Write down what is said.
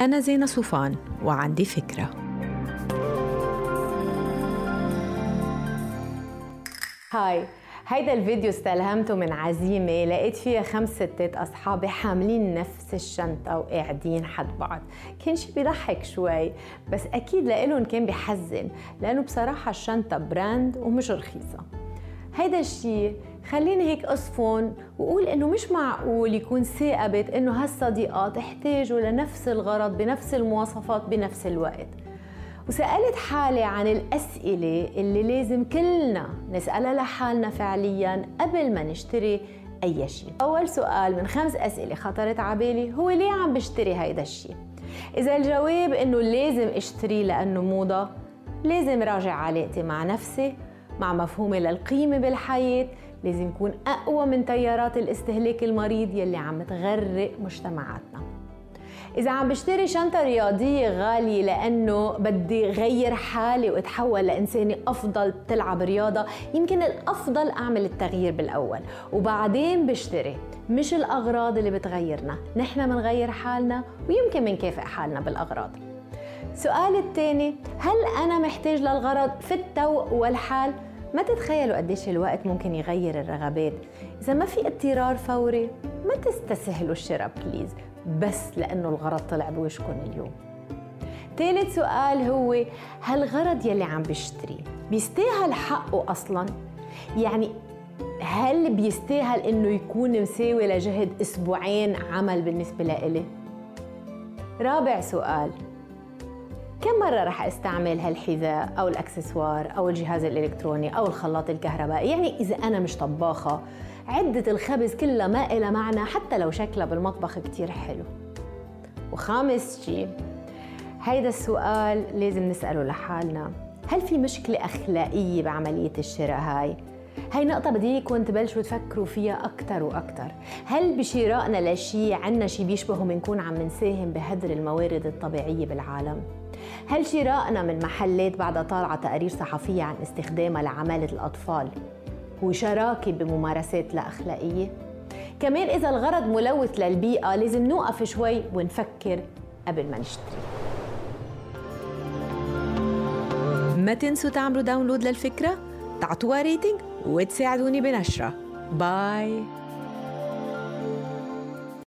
أنا زينة صوفان وعندي فكرة. hi. هيدا الفيديو استلهمته من عزيمة لقيت فيها خمس ستات أصحابي حاملين نفس الشنطة وقاعدين حد بعض. كان شي بيضحك شوي بس أكيد لإلهم كان بحزن لأنه بصراحة الشنطة brand ومش رخيصة. هيدا الشي خليني هيك أصفن وقول إنه مش معقول يكون صاقبت إنه هالصديقات احتاجوا لنفس الغرض بنفس المواصفات بنفس الوقت. وسألت حالي عن الأسئلة اللي لازم كلنا نسألها لحالنا فعليا قبل ما نشتري أي شيء أول سؤال من خمس أسئلة خطرت على بالي هو ليه عم بشتري هيدا الشيء إذا الجواب إنه لازم اشتريه لأنه موضة لازم راجع علاقتي مع نفسي مع مفهومي للقيمة بالحياة لازم يكون أقوى من تيارات الاستهلاك المريض يلي عم تغرق مجتمعاتنا. إذا عم بشتري شنطة رياضية غالية لأنه بدي غير حالي وأتحول لإنسانة أفضل بتلعب رياضة يمكن الأفضل أعمل التغيير بالأول. وبعدين بشتري. مش الأغراض اللي بتغيرنا نحن منغير حالنا ويمكن منكافئ حالنا بالأغراض. السؤال الثاني هل أنا محتاج للغرض في التو والحال؟ ما تتخيلوا قديش الوقت ممكن يغير الرغبات؟ إذا ما في اضطرار فوري ما تستسهلوا الشراء please بس لأنه الغرض طلع بوشكم اليوم. ثالث سؤال هو هالغرض يلي عم بشتريه بيستاهل حقه أصلا؟ يعني هل بيستاهل إنه يكون مساوي لجهد أسبوعين عمل بالنسبة لإلي؟ رابع سؤال كم مرة رح أستعمل هالحذاء أو الأكسسوار أو الجهاز الإلكتروني أو الخلاط الكهربائي يعني إذا أنا مش طباخة عدة الخبز كلها ما إلها معنى حتى لو شكلها بالمطبخ كتير حلو وخامس شيء هيدا السؤال لازم نسأله لحالنا هل في مشكلة أخلاقية بعملية الشراء هاي؟ هاي نقطة بدي اياكم تبلشوا تفكروا فيها أكثر وأكثر، هل بشرائنا لشيء عنا شيء بيشبهه بنكون عم نساهم بهدر الموارد الطبيعية بالعالم؟ هل شرائنا من محلات بعد طالعة تقارير صحفية عن استخدامها لعمالة الأطفال هو شراكة بممارسات لا أخلاقية؟ كمان إذا الغرض ملوث للبيئة لازم نوقف شوي ونفكر قبل ما نشتري. ما تنسوا تعملوا download للفكرة؟ تعطوها rating وتساعدوني بنشرها. bye